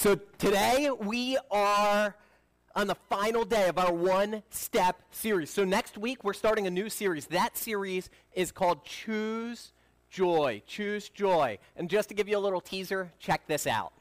So today we are on the final day of our one step series. So next week we're starting a new series. That series is called Choose Joy. Choose Joy. And just to give you a little teaser, check this out.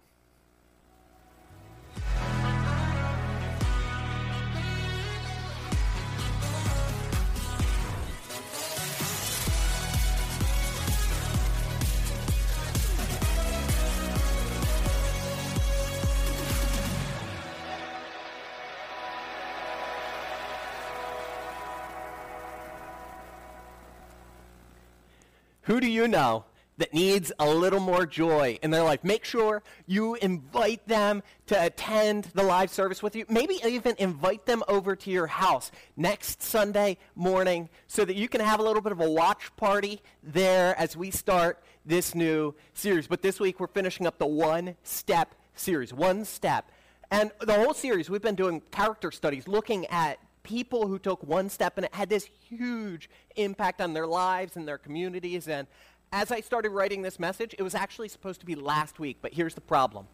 Who do you know that needs a little more joy in their life? Make sure you invite them to attend the live service with you. Maybe even invite them over to your house next Sunday morning so that you can have a little bit of a watch party there as we start this new series. But this week we're finishing up the one step series. One step. And the whole series, we've been doing character studies looking at people who took one step and it had this huge impact on their lives and their communities. And as I started writing this message, it was actually supposed to be last week, but here's the problem.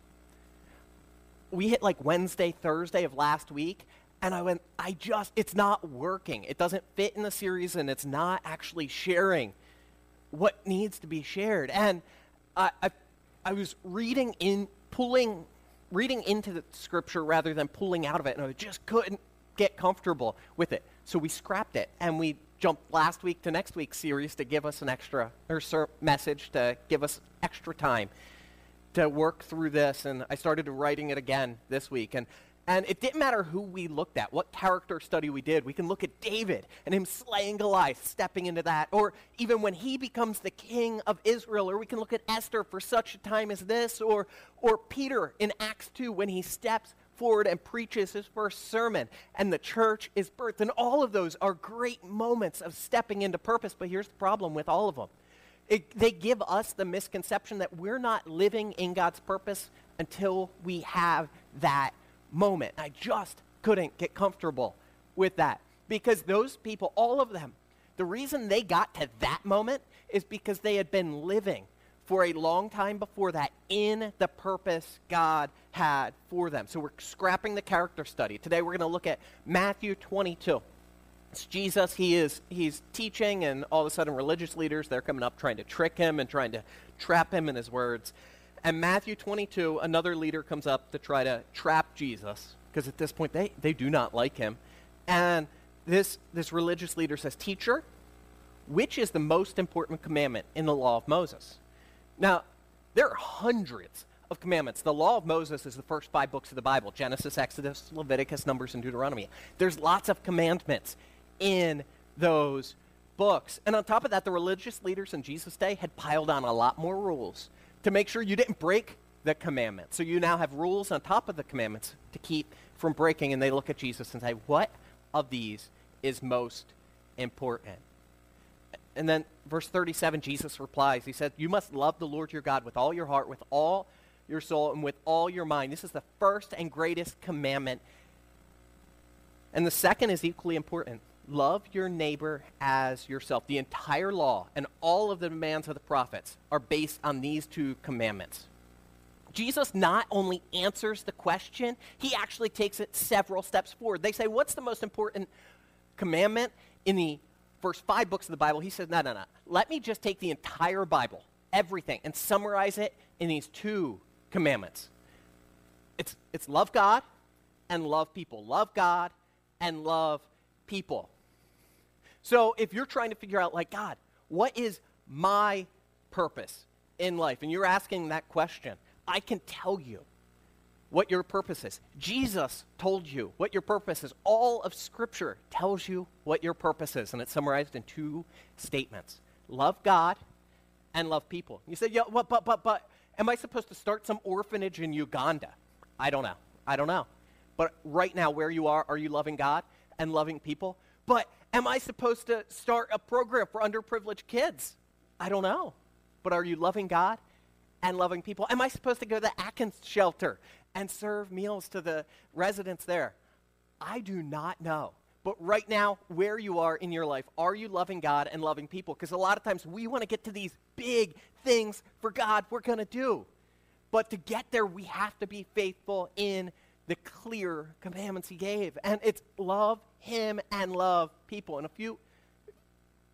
We hit like Wednesday, Thursday of last week, and I went, I just, it's not working. It doesn't fit in the series, and it's not actually sharing what needs to be shared. And I, I, I was reading in, pulling, reading into the scripture rather than pulling out of it, and I just couldn't get comfortable with it. So we scrapped it and we jumped last week to next week's series to give us an extra or ser- message to give us extra time to work through this. And I started writing it again this week. And and it didn't matter who we looked at, what character study we did. We can look at David and him slaying Goliath, stepping into that. Or even when he becomes the king of Israel. Or we can look at Esther for such a time as this. Or, or Peter in Acts 2 when he steps forward and preaches his first sermon, and the church is birthed. And all of those are great moments of stepping into purpose. But here's the problem with all of them it, they give us the misconception that we're not living in God's purpose until we have that moment. I just couldn't get comfortable with that because those people, all of them, the reason they got to that moment is because they had been living for a long time before that in the purpose God had for them. So we're scrapping the character study. Today we're going to look at Matthew 22. It's Jesus, he is he's teaching and all of a sudden religious leaders they're coming up trying to trick him and trying to trap him in his words. And Matthew 22, another leader comes up to try to trap Jesus because at this point they, they do not like him. And this this religious leader says, "Teacher, which is the most important commandment in the law of Moses?" Now, there are hundreds of commandments. The law of Moses is the first five books of the Bible Genesis, Exodus, Leviticus, Numbers, and Deuteronomy. There's lots of commandments in those books. And on top of that, the religious leaders in Jesus' day had piled on a lot more rules to make sure you didn't break the commandments. So you now have rules on top of the commandments to keep from breaking. And they look at Jesus and say, What of these is most important? And then verse 37, Jesus replies. He said, You must love the Lord your God with all your heart, with all your soul, and with all your mind. This is the first and greatest commandment. And the second is equally important love your neighbor as yourself. The entire law and all of the demands of the prophets are based on these two commandments. Jesus not only answers the question, he actually takes it several steps forward. They say, What's the most important commandment in the first five books of the Bible, he says, no, no, no. Let me just take the entire Bible, everything, and summarize it in these two commandments. It's, it's love God and love people. Love God and love people. So if you're trying to figure out, like, God, what is my purpose in life? And you're asking that question, I can tell you what your purpose is. Jesus told you what your purpose is. All of Scripture tells you what your purpose is, and it's summarized in two statements love God and love people. You say, yeah, but, but, but, but, am I supposed to start some orphanage in Uganda? I don't know. I don't know. But right now, where you are, are you loving God and loving people? But am I supposed to start a program for underprivileged kids? I don't know. But are you loving God and loving people? Am I supposed to go to the Atkins shelter and serve meals to the residents there? I do not know. But right now, where you are in your life, are you loving God and loving people? Because a lot of times we want to get to these big things for God we're going to do. But to get there, we have to be faithful in the clear commandments he gave. And it's love him and love people. In a few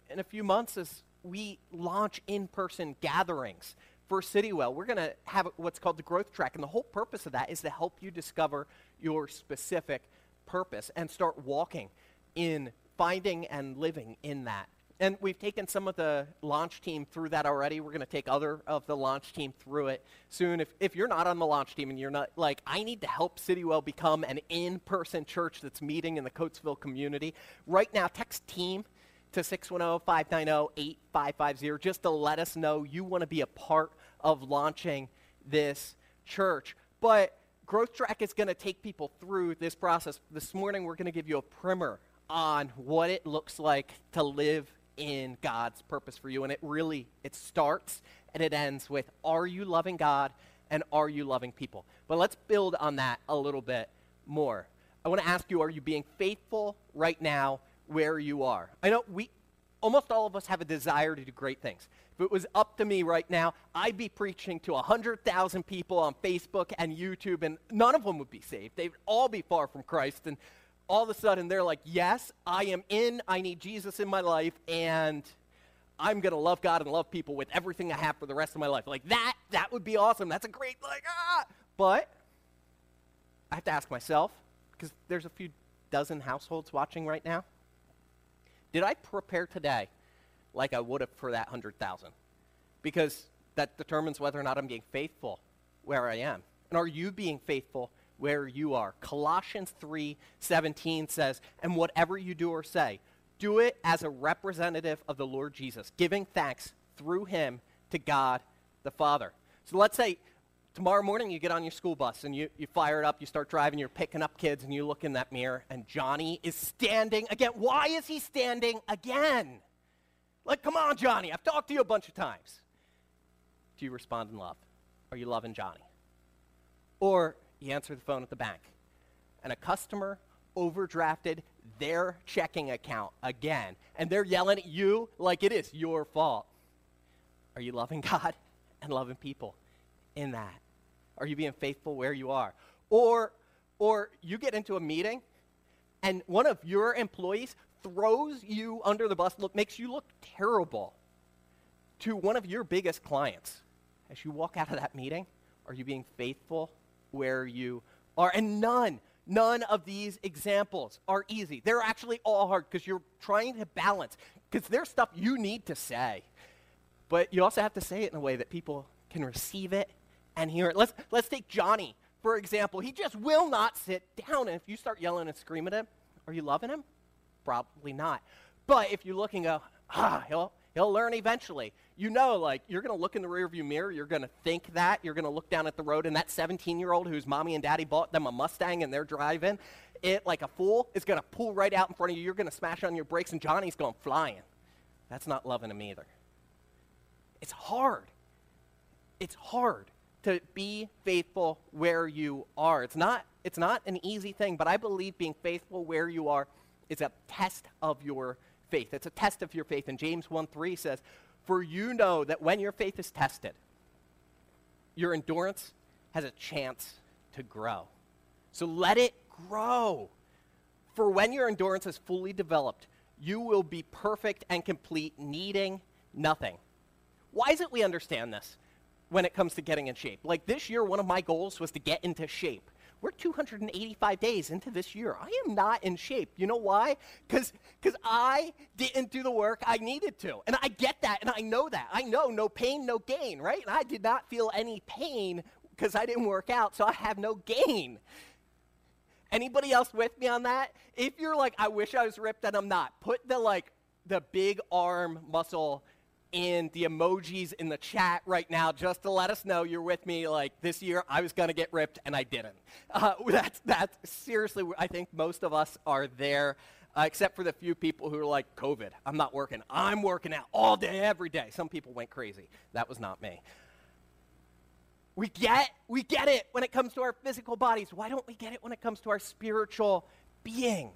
in a few months as we launch in-person gatherings for Citywell, we're going to have what's called the growth track and the whole purpose of that is to help you discover your specific purpose and start walking in finding and living in that. And we've taken some of the launch team through that already. We're going to take other of the launch team through it soon. If, if you're not on the launch team and you're not like, I need to help Citywell become an in person church that's meeting in the Coatesville community, right now, text team to 610 590 8550 just to let us know you want to be a part of launching this church. But Growth Track is going to take people through this process. This morning, we're going to give you a primer on what it looks like to live in God's purpose for you. And it really, it starts and it ends with, are you loving God and are you loving people? But let's build on that a little bit more. I want to ask you, are you being faithful right now where you are? I know we, almost all of us have a desire to do great things. If it was up to me right now, I'd be preaching to 100,000 people on Facebook and YouTube, and none of them would be saved. They'd all be far from Christ. And all of a sudden they're like, yes, I am in, I need Jesus in my life, and I'm going to love God and love people with everything I have for the rest of my life. Like that, that would be awesome. That's a great, like, ah. But I have to ask myself, because there's a few dozen households watching right now. Did I prepare today like I would have for that 100,000? Because that determines whether or not I'm being faithful where I am. And are you being faithful where you are. Colossians 3:17 says, "And whatever you do or say, do it as a representative of the Lord Jesus, giving thanks through him to God the Father." So let's say tomorrow morning you get on your school bus and you, you fire it up, you start driving, you're picking up kids, and you look in that mirror, and Johnny is standing again. Why is he standing again? Like, come on, Johnny, I've talked to you a bunch of times. Do you respond in love? Are you loving Johnny? Or you answer the phone at the bank, and a customer overdrafted their checking account again, and they're yelling at you like it is your fault. Are you loving God and loving people in that? Are you being faithful where you are? Or, or you get into a meeting and one of your employees throws you under the bus, look, makes you look terrible to one of your biggest clients. As you walk out of that meeting, are you being faithful where you are. And none, none of these examples are easy. They're actually all hard because you're trying to balance, because there's stuff you need to say. But you also have to say it in a way that people can receive it and hear it. Let's, let's take Johnny, for example. He just will not sit down. And if you start yelling and screaming at him, are you loving him? Probably not. But if you look and go, ah, he'll, He'll learn eventually. You know, like, you're going to look in the rearview mirror, you're going to think that, you're going to look down at the road, and that 17 year old whose mommy and daddy bought them a Mustang and they're driving, it, like a fool, is going to pull right out in front of you. You're going to smash on your brakes, and Johnny's going flying. That's not loving him either. It's hard. It's hard to be faithful where you are. It's not, it's not an easy thing, but I believe being faithful where you are is a test of your faith. It's a test of your faith. And James 1 3 says, For you know that when your faith is tested, your endurance has a chance to grow. So let it grow. For when your endurance is fully developed, you will be perfect and complete, needing nothing. Why is it we understand this when it comes to getting in shape? Like this year, one of my goals was to get into shape. We're 285 days into this year. I am not in shape. You know why? Because because I didn't do the work I needed to. And I get that, and I know that. I know no pain, no gain, right? And I did not feel any pain because I didn't work out, so I have no gain. Anybody else with me on that? If you're like, I wish I was ripped and I'm not, put the like the big arm muscle in the emojis in the chat right now just to let us know you're with me. Like this year, I was going to get ripped and I didn't. Uh, that's, that's seriously, I think most of us are there. Uh, except for the few people who are like, COVID, I'm not working. I'm working out all day, every day. Some people went crazy. That was not me. We get, we get it when it comes to our physical bodies. Why don't we get it when it comes to our spiritual being?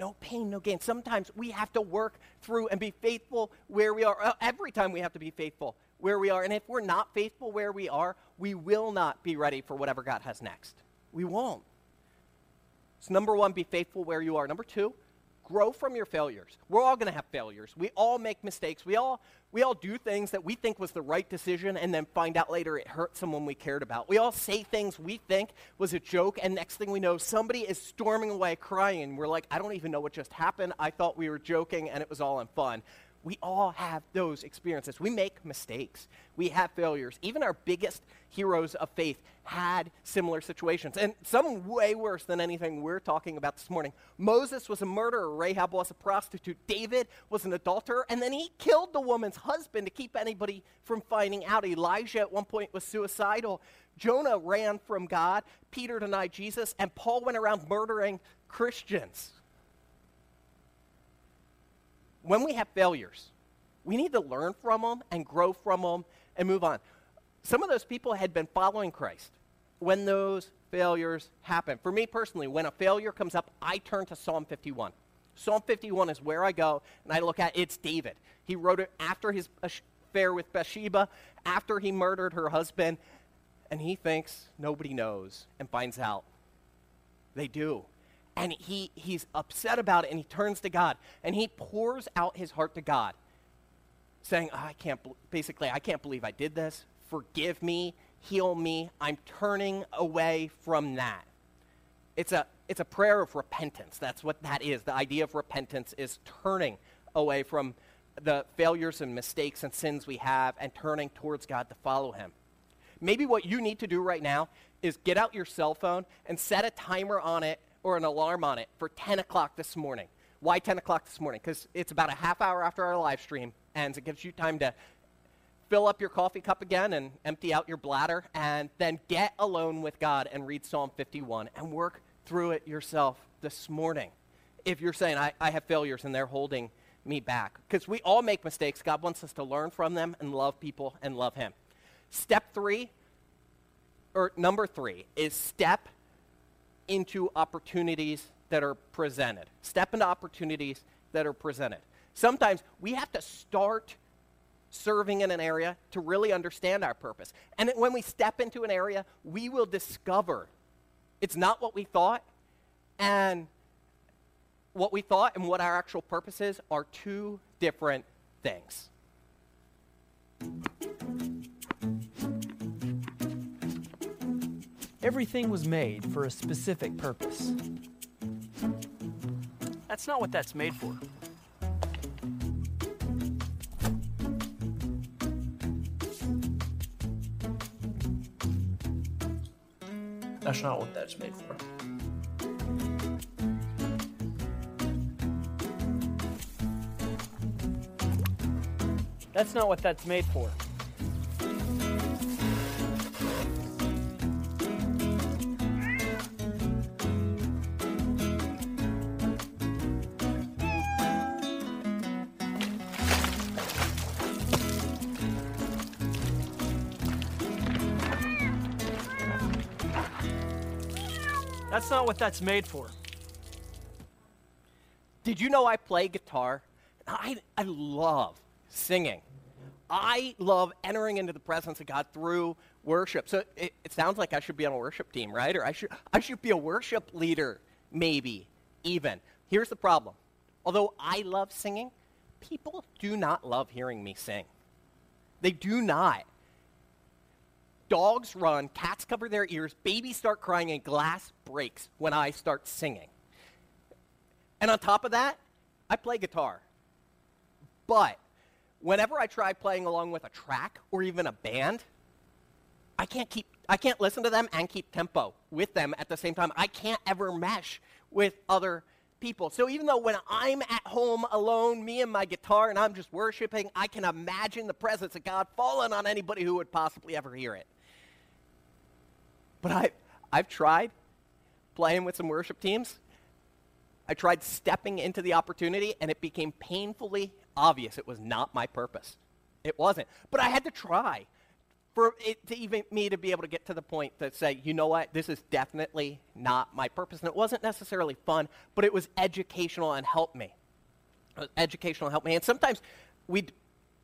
No pain, no gain. Sometimes we have to work through and be faithful where we are. Every time we have to be faithful where we are. And if we're not faithful where we are, we will not be ready for whatever God has next. We won't. So, number one, be faithful where you are. Number two, grow from your failures. We're all going to have failures. We all make mistakes. We all, we all do things that we think was the right decision and then find out later it hurt someone we cared about. We all say things we think was a joke, and next thing we know, somebody is storming away crying. We're like, I don't even know what just happened. I thought we were joking and it was all in fun. We all have those experiences. We make mistakes. We have failures. Even our biggest heroes of faith had similar situations, and some way worse than anything we're talking about this morning. Moses was a murderer, Rahab was a prostitute, David was an adulterer, and then he killed the woman's husband to keep anybody from finding out. Elijah at one point was suicidal. Jonah ran from God, Peter denied Jesus, and Paul went around murdering Christians when we have failures, we need to learn from them and grow from them and move on. Some of those people had been following Christ when those failures happen. For me personally, when a failure comes up, I turn to Psalm 51. Psalm 51 is where I go and I look at it's David. He wrote it after his affair with Bathsheba, after he murdered her husband, and he thinks nobody knows and finds out. They do and he, he's upset about it and he turns to God and he pours out his heart to God, saying, oh, I can't, basically, I can't believe I did this. Forgive me, heal me. I'm turning away from that. It's a, it's a prayer of repentance. That's what that is. The idea of repentance is turning away from the failures and mistakes and sins we have and turning towards God to follow him. Maybe what you need to do right now is get out your cell phone and set a timer on it or an alarm on it for 10 o'clock this morning. Why 10 o'clock this morning? Because it's about a half hour after our live stream ends. It gives you time to fill up your coffee cup again and empty out your bladder, and then get alone with God and read Psalm 51 and work through it yourself this morning. If you're saying, I, I have failures and they're holding me back. Because we all make mistakes. God wants us to learn from them and love people and love Him. Step three, or number three, is step into opportunities that are presented. Step into opportunities that are presented. Sometimes we have to start serving in an area to really understand our purpose. And when we step into an area, we will discover it's not what we thought, and what we thought and what our actual purpose is are two different things. Everything was made for a specific purpose. That's not what that's made for. That's not what that's made for. That's not what that's made for. That's not what that's made for. Did you know I play guitar? I, I love singing. I love entering into the presence of God through worship. So it, it, sounds like I should be on a worship team, right? Or I should, I should be a worship leader, maybe, even. Here's the problem. Although I love singing, people do not love hearing me sing. They do not dogs run, cats cover their ears, babies start crying, and glass breaks when I start singing. And on top of that, I play guitar. But whenever I try playing along with a track or even a band, I can't keep I can't listen to them and keep tempo with them at the same time. I can't ever mesh with other people. So even though when I'm at home alone, me and my guitar, and I'm just worshiping, I can imagine the presence of God falling on anybody who would possibly ever hear it. But I, I've tried playing with some worship teams. I tried stepping into the opportunity, and it became painfully obvious it was not my purpose. It wasn't. But I had to try for it to even me to be able to get to the point to say, you know what, this is definitely not my purpose. And it wasn't necessarily fun, but it was educational and helped me. educational helped me. And sometimes we'd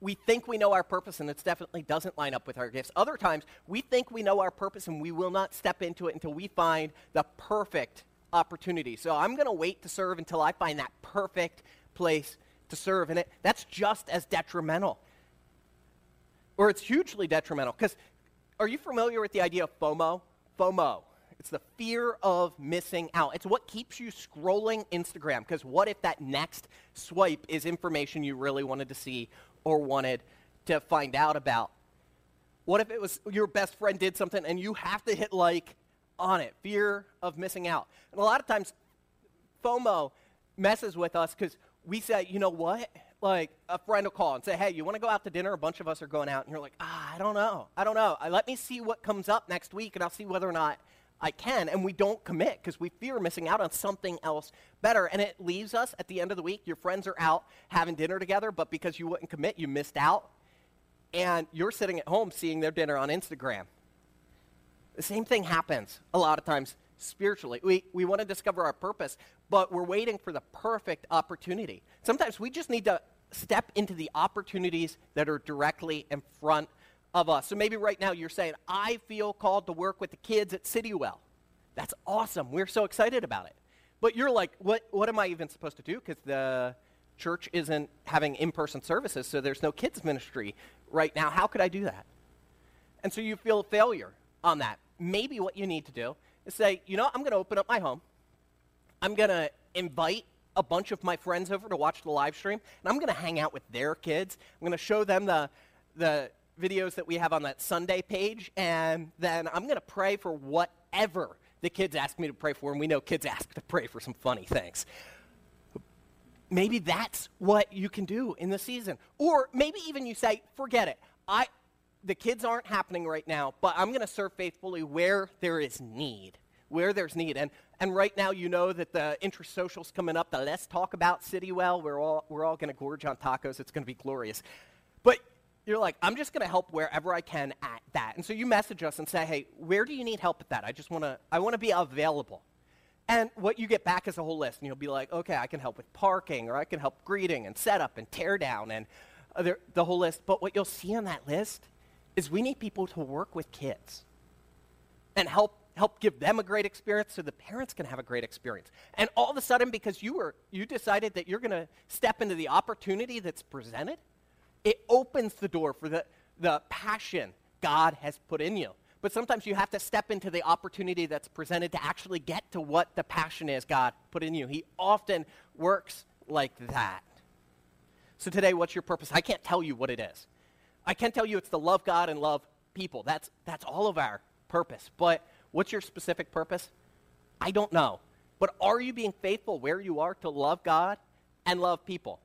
we think we know our purpose and it definitely doesn't line up with our gifts. Other times, we think we know our purpose and we will not step into it until we find the perfect opportunity. So I'm going to wait to serve until I find that perfect place to serve. And it, that's just as detrimental. Or it's hugely detrimental. Because are you familiar with the idea of FOMO? FOMO. It's the fear of missing out. It's what keeps you scrolling Instagram. Because what if that next swipe is information you really wanted to see or wanted to find out about? What if it was your best friend did something and you have to hit like on it? Fear of missing out. And a lot of times, FOMO messes with us because we say, you know what? Like a friend will call and say, hey, you want to go out to dinner? A bunch of us are going out. And you're like, ah, I don't know. I don't know. Let me see what comes up next week and I'll see whether or not I can. And we don't commit because we fear missing out on something else better. And it leaves us at the end of the week. Your friends are out having dinner together, but because you wouldn't commit, you missed out. And you're sitting at home seeing their dinner on Instagram. The same thing happens a lot of times spiritually. We, we want to discover our purpose, but we're waiting for the perfect opportunity. Sometimes we just need to step into the opportunities that are directly in front of us. So maybe right now you're saying, I feel called to work with the kids at Citywell. That's awesome. We're so excited about it. But you're like, what, what am I even supposed to do? Because the church isn't having in person services, so there's no kids' ministry right now. How could I do that? And so you feel a failure on that. Maybe what you need to do is say, you know, I'm going to open up my home. I'm going to invite a bunch of my friends over to watch the live stream, and I'm going to hang out with their kids. I'm going to show them the, the videos that we have on that Sunday page, and then I'm going to pray for whatever the kids ask me to pray for, and we know kids ask to pray for some funny things. Maybe that's what you can do in the season. Or maybe even you say, forget it. I, the kids aren't happening right now, but I'm going to serve faithfully where there is need. Where there's need. And, and right now, you know that the interest social's coming up, the Let's Talk About Citywell. We're all, we're all going to gorge on tacos. It's going to be glorious. But you're like, I'm just going to help wherever I can at that. And so you message us and say, hey, where do you need help at that? I just want to, I want to be available. And what you get back is a whole list. And you'll be like, okay, I can help with parking, or I can help greeting and setup and tear down and other, the whole list. But what you'll see on that list is we need people to work with kids and help help give them a great experience so the parents can have a great experience. And all of a sudden, because you were you decided that you're going to step into the opportunity that's presented, it opens the door for the, the passion God has put in you. But sometimes you have to step into the opportunity that's presented to actually get to what the passion is God put in you. He often works like that. So today, what's your purpose? I can't tell you what it is. I can tell you it's to love God and love people. That's, that's all of our purpose. But what's your specific purpose? I don't know. But are you being faithful where you are to love God and love people?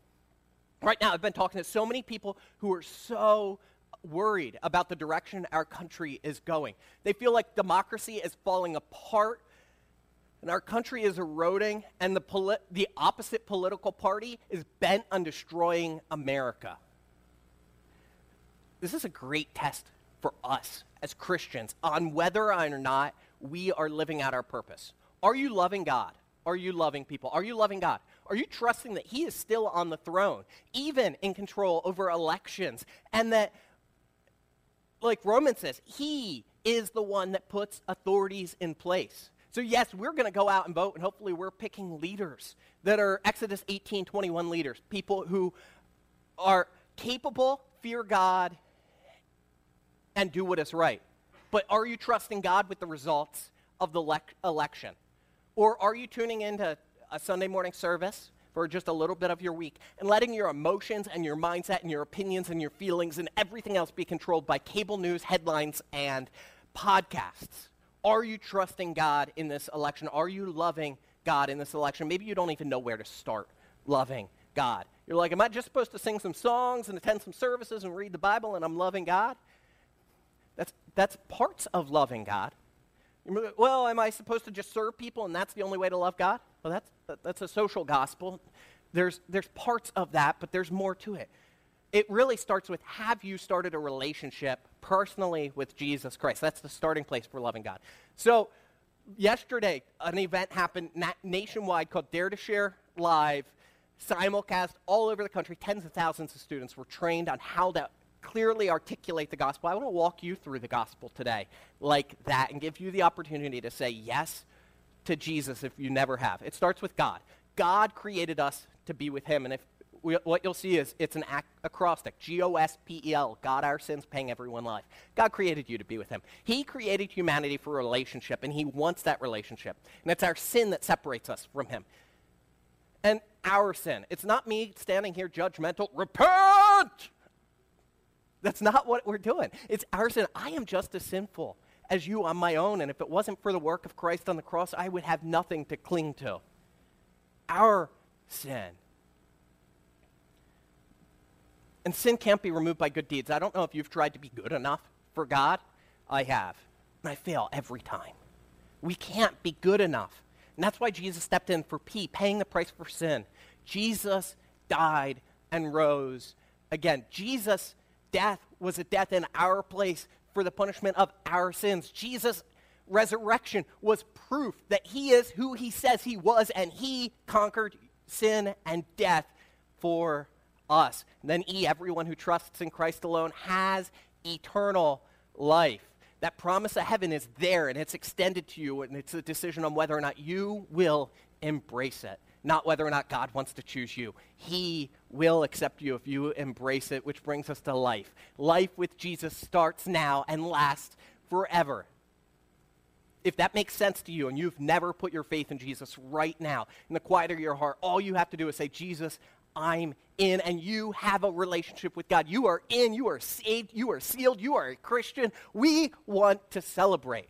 Right now, I've been talking to so many people who are so worried about the direction our country is going. They feel like democracy is falling apart and our country is eroding, and the, poli- the opposite political party is bent on destroying America. This is a great test for us as Christians on whether or not we are living out our purpose. Are you loving God? Are you loving people? Are you loving God? Are you trusting that He is still on the throne, even in control over elections, and that, like Romans says, He is the one that puts authorities in place? So, yes, we're going to go out and vote, and hopefully, we're picking leaders that are Exodus 18 21 leaders, people who are capable, fear God, and do what is right. But are you trusting God with the results of the le- election? Or are you tuning into a Sunday morning service for just a little bit of your week and letting your emotions and your mindset and your opinions and your feelings and everything else be controlled by cable news, headlines, and podcasts? Are you trusting God in this election? Are you loving God in this election? Maybe you don't even know where to start loving God. You're like, am I just supposed to sing some songs and attend some services and read the Bible and I'm loving God? That's, that's parts of loving God. Well, am I supposed to just serve people and that's the only way to love God? Well, that's, that's a social gospel. There's, there's parts of that, but there's more to it. It really starts with have you started a relationship personally with Jesus Christ? That's the starting place for loving God. So, yesterday, an event happened na- nationwide called Dare to Share Live simulcast all over the country. Tens of thousands of students were trained on how to clearly articulate the gospel. I want to walk you through the gospel today like that and give you the opportunity to say yes to Jesus if you never have. It starts with God. God created us to be with him. And if we, what you'll see is it's an ac- acrostic G O S P E L, God our sins, paying everyone life. God created you to be with Him. He created humanity for a relationship, and He wants that relationship. And it's our sin that separates us from Him. And our sin. It's not me standing here judgmental, repent! That's not what we're doing. It's our sin. I am just as sinful as you on my own, and if it wasn't for the work of Christ on the cross, I would have nothing to cling to. Our sin. And sin can't be removed by good deeds. I don't know if you've tried to be good enough for God. I have. And I fail every time. We can't be good enough. And that's why Jesus stepped in for P, paying the price for sin. Jesus died and rose again. Jesus' death was a death in our place for the punishment of our sins. Jesus' resurrection was proof that he is who he says he was, and he conquered sin and death for us. And then E, everyone who trusts in Christ alone has eternal life. That promise of heaven is there and it's extended to you, and it's a decision on whether or not you will embrace it, not whether or not God wants to choose you. He will accept you if you embrace it, which brings us to life. Life with Jesus starts now and lasts forever. If that makes sense to you and you've never put your faith in Jesus right now, in the quiet of your heart, all you have to do is say, Jesus, I'm in, and you have a relationship with God. You are in, you are saved, you are sealed, you are a Christian. We want to celebrate.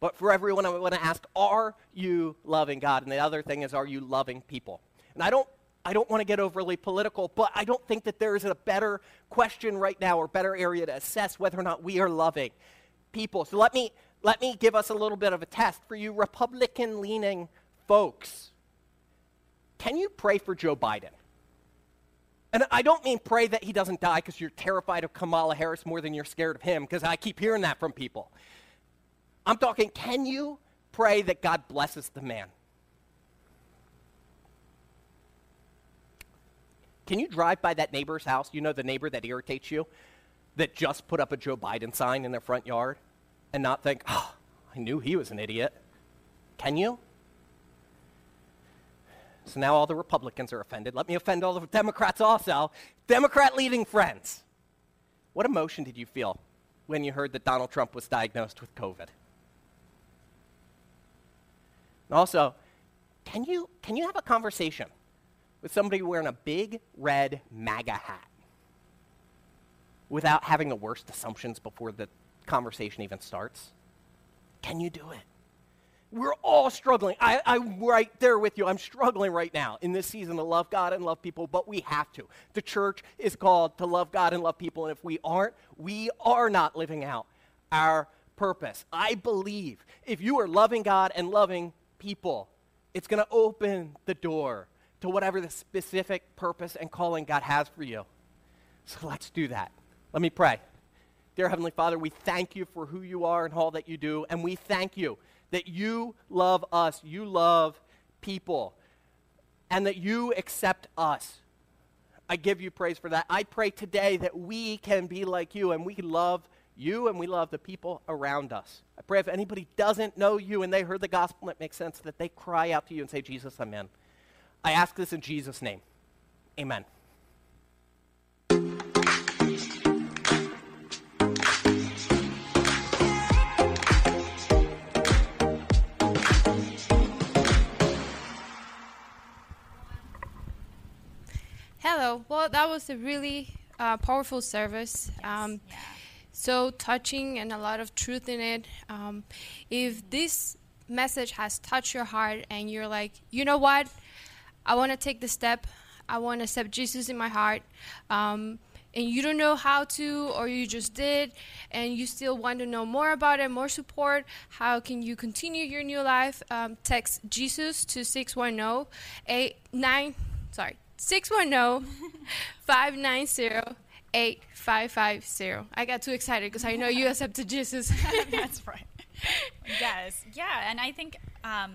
But for everyone, I want to ask, are you loving God? And the other thing is, are you loving people? And I don't I don't want to get overly political, but I don't think that there is a better question right now or better area to assess whether or not we are loving people. So let me let me give us a little bit of a test for you Republican leaning folks. Can you pray for Joe Biden? And I don't mean pray that he doesn't die because you're terrified of Kamala Harris more than you're scared of him, because I keep hearing that from people. I'm talking, can you pray that God blesses the man? Can you drive by that neighbor's house? You know, the neighbor that irritates you, that just put up a Joe Biden sign in their front yard, and not think, oh, I knew he was an idiot? Can you? So now all the Republicans are offended. Let me offend all the Democrats also. Democrat leading friends. What emotion did you feel when you heard that Donald Trump was diagnosed with COVID? And also, can you, can you have a conversation with somebody wearing a big red MAGA hat without having the worst assumptions before the conversation even starts? Can you do it? We're all struggling. I, am right there with you. I'm struggling right now in this season to love God and love people, but we have to. The church is called to love God and love people, and if we aren't, we are not living out our purpose. I believe if you are loving God and loving people, it's going to open the door to whatever the specific purpose and calling God has for you. So let's do that. Let me pray. Dear Heavenly Father, we thank you for who you are and all that you do, and we thank you that you love us, you love people, and that you accept us. I give you praise for that. I pray today that we can be like you and we love you and we love the people around us. I pray if anybody doesn't know you and they heard the gospel and it makes sense, that they cry out to you and say, Jesus, I'm in. I ask this in Jesus' name. Amen. Hello. Well, that was a really uh, powerful service. Yes. Um, yeah. So touching and a lot of truth in it. Um, if this message has touched your heart and you're like, you know what, I want to take the step. I want to accept Jesus in my heart. Um, and you don't know how to, or you just did, and you still want to know more about it, more support, how can you continue your new life? Um, text Jesus to 610 89, sorry, 610 590 8550. I got too excited because I know you accepted Jesus. That's right. Yes. Yeah. And I think um,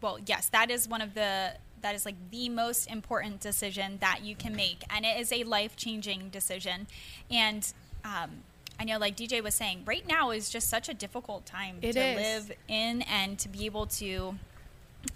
well, yes, that is one of the that is like the most important decision that you can make, and it is a life changing decision. And um, I know, like DJ was saying, right now is just such a difficult time It to is. live in and to be able to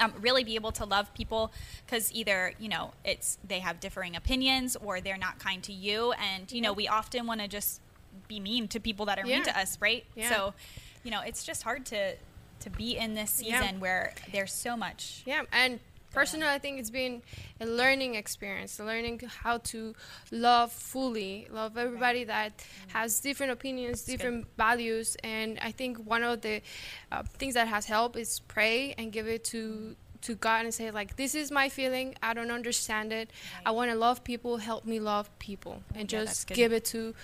um, really be able to love people because either you know it's they have differing opinions or they're not kind to you and you know we often want to just be mean to people that are mean to us right Yeah. so you know it's just hard to to be in this season Yeah. where there's so much Yeah, and personally, I think it's been a learning experience, learning how to love fully, love everybody that has different opinions, different values, and I think one of the uh, things that has helped is pray and give it to to God and say like, this is my feeling. I don't understand it. I want to love people. Help me love people, and Yeah, just give it to.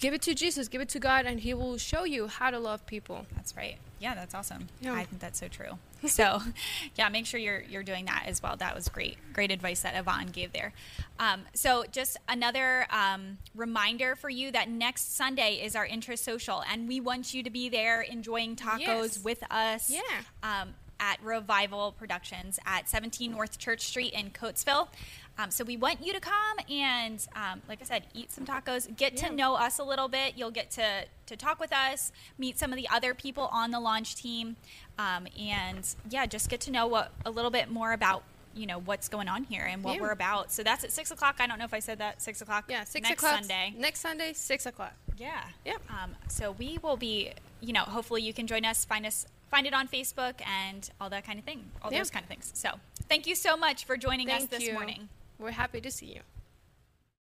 Give it to Jesus, give it to God, and He will show you how to love people. That's right. Yeah, that's awesome. Yeah. I think that's so true. So, yeah, make sure you're you're doing that as well. That was great, great advice that Yvonne gave there. Um, so, just another um, reminder for you that next Sunday is our intra social, and we want you to be there enjoying tacos Yes. with us. Yeah. Um, at Revival Productions at 17 North Church Street in Coatesville. Um, so we want you to come and, um, like I said, eat some tacos, get to know us a little bit. You'll get to to talk with us, meet some of the other people on the launch team, um, and yeah, just get to know what a little bit more about you know what's going on here and what Yeah. we're about. So that's at six o'clock. I don't know if I said that six o'clock. Yeah, six next o'clock Sunday. Next Sunday, six o'clock. Yeah. Yep. Um, so we will be, you know, hopefully you can join us, find us, find it on Facebook and all that kind of thing, all Yeah. those kind of things. So thank you so much for joining us this you. morning. We're happy to see you.